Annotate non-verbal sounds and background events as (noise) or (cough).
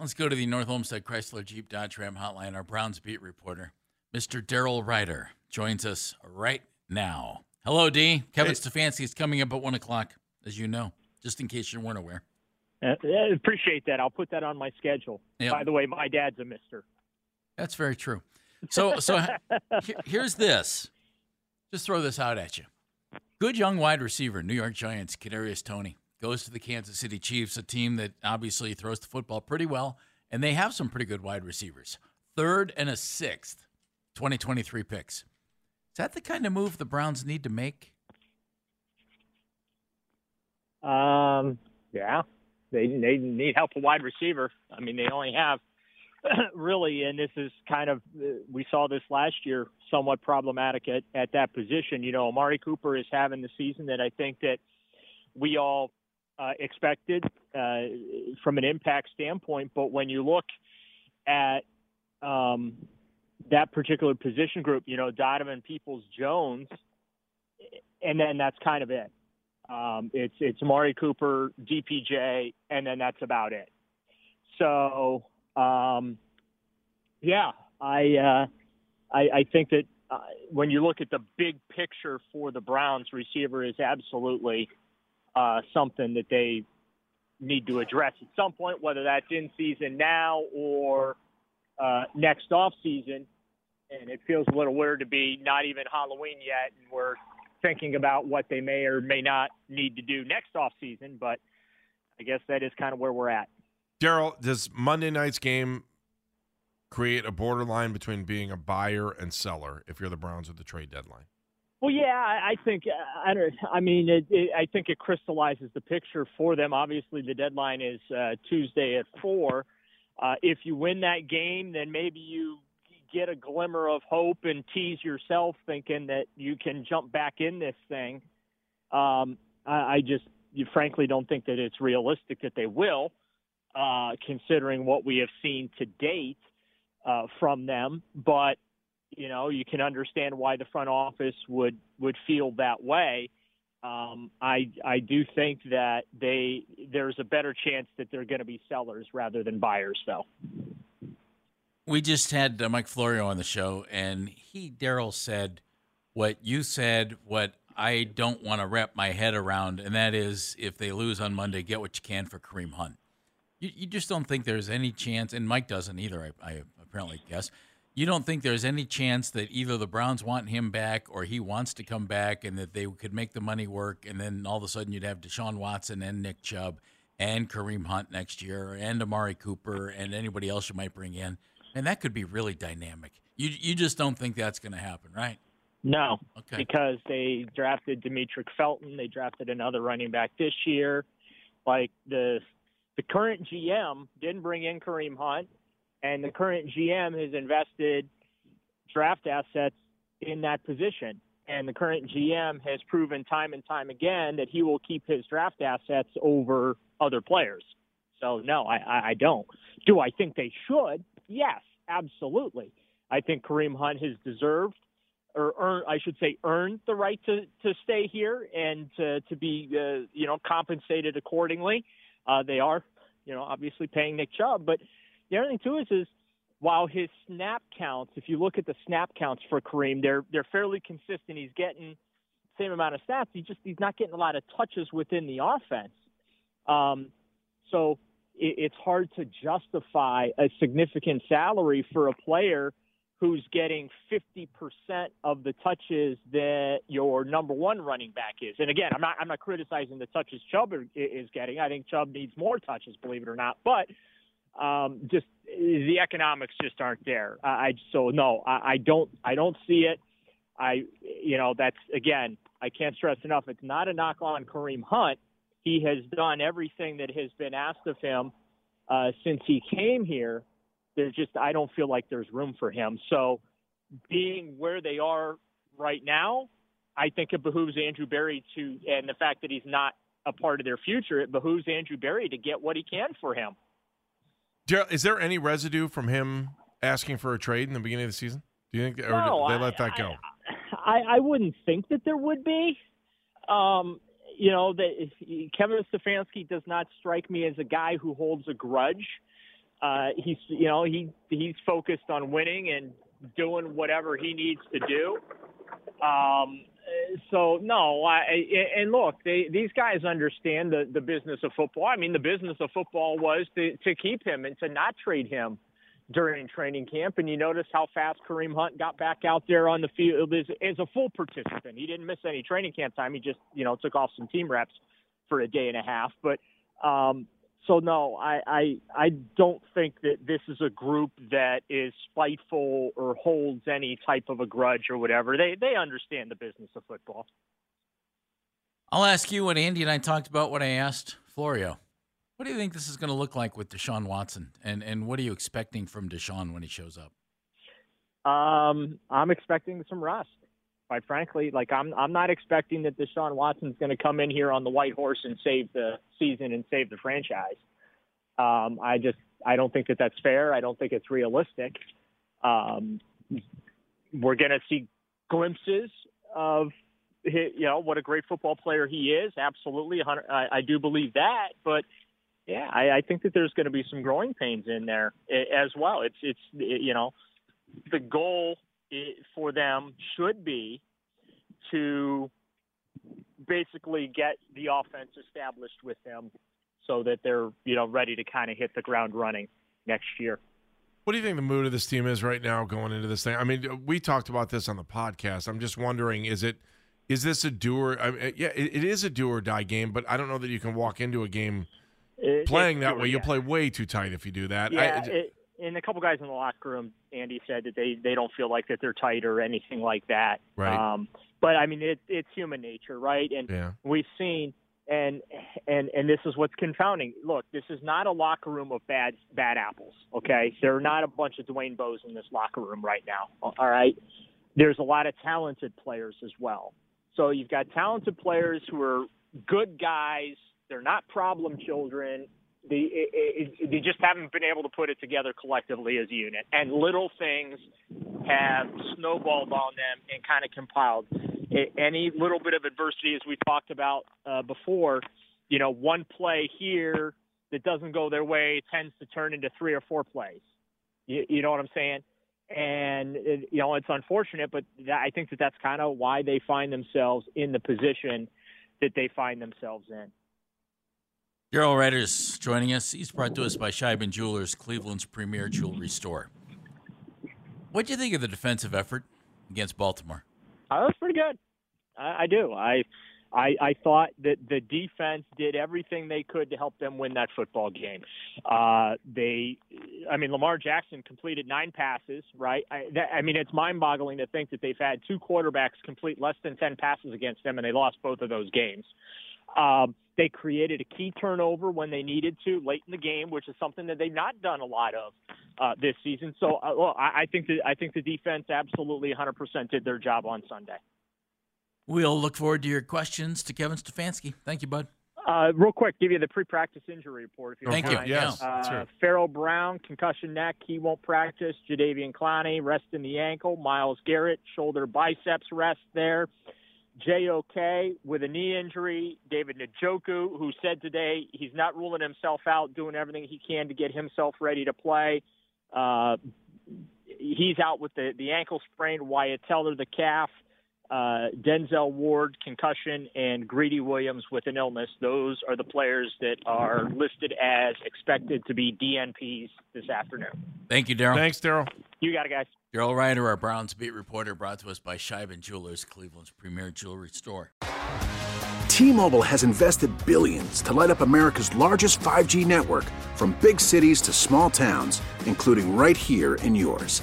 Let's go to the North Olmsted Chrysler Jeep Dodge Ram hotline. Our Browns beat reporter, Mr. Daryl Ruiter joins us right now. Hello, D. Kevin hey. Stefanski is coming up at 1 o'clock, as you know, just in case you weren't aware. Uh, appreciate that. I'll put that on my schedule. Yep. By the way, my dad's a mister. That's very true. So, so (laughs) here's this. Just throw this out at you. Good young wide receiver, New York Giants, Kadarius Toney, goes to the Kansas City Chiefs, a team that obviously throws the football pretty well, and they have some pretty good wide receivers. Third and a sixth, 2023 picks. Is that the kind of move the Browns need to make? Um, yeah, they they need help a wide receiver. I mean, they only have (clears throat) really, and this is kind of we saw this last year, somewhat problematic at at that position. You know, Amari Cooper is having the season that I think that we all uh, expected uh, from an impact standpoint. But when you look at um, that particular position group, you know, Donovan Peoples Jones, and then that's kind of it. Um, it's it's Amari Cooper, DPJ, and then that's about it. So um, yeah, I, uh, I I think that uh, when you look at the big picture for the Browns, receiver is absolutely uh, something that they need to address at some point, whether that's in season now or uh, next off season, and it feels a little weird to be not even Halloween yet, and we're thinking about what they may or may not need to do next off season. But I guess that is kind of where we're at. Daryl, does Monday night's game create a borderline between being a buyer and seller if you're the Browns at the trade deadline? Well, yeah, I think I don't. I mean, it, it, I think it crystallizes the picture for them. Obviously, the deadline is uh, Tuesday at four. Uh, if you win that game, then maybe you get a glimmer of hope and tease yourself, thinking that you can jump back in this thing. Um, I, I just, you frankly, don't think that it's realistic that they will, uh, considering what we have seen to date uh, from them. But you know, you can understand why the front office would would feel that way. Um, I I do think that they there's a better chance that they're going to be sellers rather than buyers, though. We just had uh, Mike Florio on the show, and he Daryl said what you said, what I don't want to wrap my head around, and that is if they lose on Monday, get what you can for Kareem Hunt. You, you just don't think there's any chance, and Mike doesn't either. I, I apparently guess you don't think there's any chance that either the Browns want him back or he wants to come back and that they could make the money work and then all of a sudden you'd have Deshaun Watson and Nick Chubb and Kareem Hunt next year and Amari Cooper and anybody else you might bring in. And that could be really dynamic. You you just don't think that's going to happen, right? No. Okay. Because they drafted Demetric Felton, they drafted another running back this year. Like the the current GM didn't bring in Kareem Hunt and the current GM has invested draft assets in that position. And the current GM has proven time and time again that he will keep his draft assets over other players. So, no, I, I don't. Do I think they should? Yes, absolutely. I think Kareem Hunt has deserved, or earned, I should say, earned the right to, to stay here and to, to be, uh, you know, compensated accordingly. Uh, they are, you know, obviously paying Nick Chubb, but the other thing too is is while his snap counts, if you look at the snap counts for Kareem, they're they're fairly consistent. He's getting same amount of snaps. He just he's not getting a lot of touches within the offense. Um, so it, it's hard to justify a significant salary for a player who's getting 50% of the touches that your number one running back is. And again, I'm not I'm not criticizing the touches Chubb is getting. I think Chubb needs more touches, believe it or not. But um, just the economics just aren't there. I so no, I, I don't I don't see it. I you know that's again I can't stress enough. It's not a knock on Kareem Hunt. He has done everything that has been asked of him uh, since he came here. there's just I don't feel like there's room for him. So being where they are right now, I think it behooves Andrew Berry to, and the fact that he's not a part of their future, it behooves Andrew Berry to get what he can for him. Is there any residue from him asking for a trade in the beginning of the season? Do you think, or no, they let that go? I, I wouldn't think that there would be. Um, you know, that Kevin Stefanski does not strike me as a guy who holds a grudge. Uh, he's, you know, he he's focused on winning and doing whatever he needs to do. Um, so no, I, and look, they, these guys understand the the business of football. I mean, the business of football was to to keep him and to not trade him during training camp. And you notice how fast Kareem Hunt got back out there on the field as, as a full participant. He didn't miss any training camp time. He just, you know, took off some team reps for a day and a half. But um, so no, I, I I don't think that this is a group that is spiteful or holds any type of a grudge or whatever. They they understand the business of football. I'll ask you what Andy and I talked about. What I asked Florio. What do you think this is going to look like with Deshaun Watson, and and what are you expecting from Deshaun when he shows up? Um, I'm expecting some rust. Quite frankly, like I'm I'm not expecting that Deshaun Watson's going to come in here on the white horse and save the season and save the franchise. Um, I just I don't think that that's fair. I don't think it's realistic. Um, we're going to see glimpses of you know what a great football player he is. Absolutely, I, I do believe that, but yeah, I, I think that there's going to be some growing pains in there as well. It's it's you know the goal for them should be to basically get the offense established with them so that they're you know ready to kind of hit the ground running next year. What do you think the mood of this team is right now going into this thing? I mean, we talked about this on the podcast. I'm just wondering, is it is this a do or I mean, yeah, it, it is a do or die game, but I don't know that you can walk into a game it, playing that way, you'll play way too tight if you do that. Yeah, I, it, and a couple guys in the locker room, Andy said that they they don't feel like that they're tight or anything like that. Right. Um, but I mean, it, it's human nature, right? And yeah. we've seen, and and and this is what's confounding. Look, this is not a locker room of bad bad apples. Okay, there are not a bunch of Dwayne Bowe's in this locker room right now. All right, there's a lot of talented players as well. So you've got talented players who are good guys they're not problem children. They, it, it, they just haven't been able to put it together collectively as a unit. And little things have snowballed on them and kind of compiled. Any little bit of adversity, as we talked about uh, before, you know, one play here that doesn't go their way tends to turn into three or four plays. You, you know what I'm saying? And it, you know, it's unfortunate, but I think that that's kind of why they find themselves in the position that they find themselves in. Daryl Ruiter's joining us. He's brought to us by Sheiban Jewelers, Cleveland's premier jewelry store. What do you think of the defensive effort against Baltimore? Uh, that was pretty good. I, I do. I, I I thought that the defense did everything they could to help them win that football game. Uh, they, I mean, Lamar Jackson completed nine passes. Right. I, that, I mean, it's mind-boggling to think that they've had two quarterbacks complete less than ten passes against them, and they lost both of those games. Um, they created a key turnover when they needed to late in the game, which is something that they've not done a lot of uh, this season. So, uh, well, I, I think that I think the defense absolutely 100% did their job on Sunday. We'll look forward to your questions to Kevin Stefanski. Thank you, bud. Uh, real quick, give you the pre-practice injury report. If you Thank you. Yes. Uh, Pharaoh Brown, concussion neck, he won't practice. Jadeveon Clowney, rest in the ankle. Myles Garrett, shoulder biceps rest there. JOK with a knee injury. David Njoku, who said today he's not ruling himself out, doing everything he can to get himself ready to play. Uh, he's out with the, the ankle sprain. Wyatt Teller, the calf. Uh, Denzel Ward, concussion, and Greedy Williams with an illness. Those are the players that are listed as expected to be DNPs this afternoon. Thank you, Daryl. Thanks, Daryl. You got it, guys. Daryl Ruiter, our Browns beat reporter, brought to us by Sheiban Jewelers, Cleveland's premier jewelry store. T-Mobile has invested billions to light up America's largest 5G network from big cities to small towns, including right here in yours.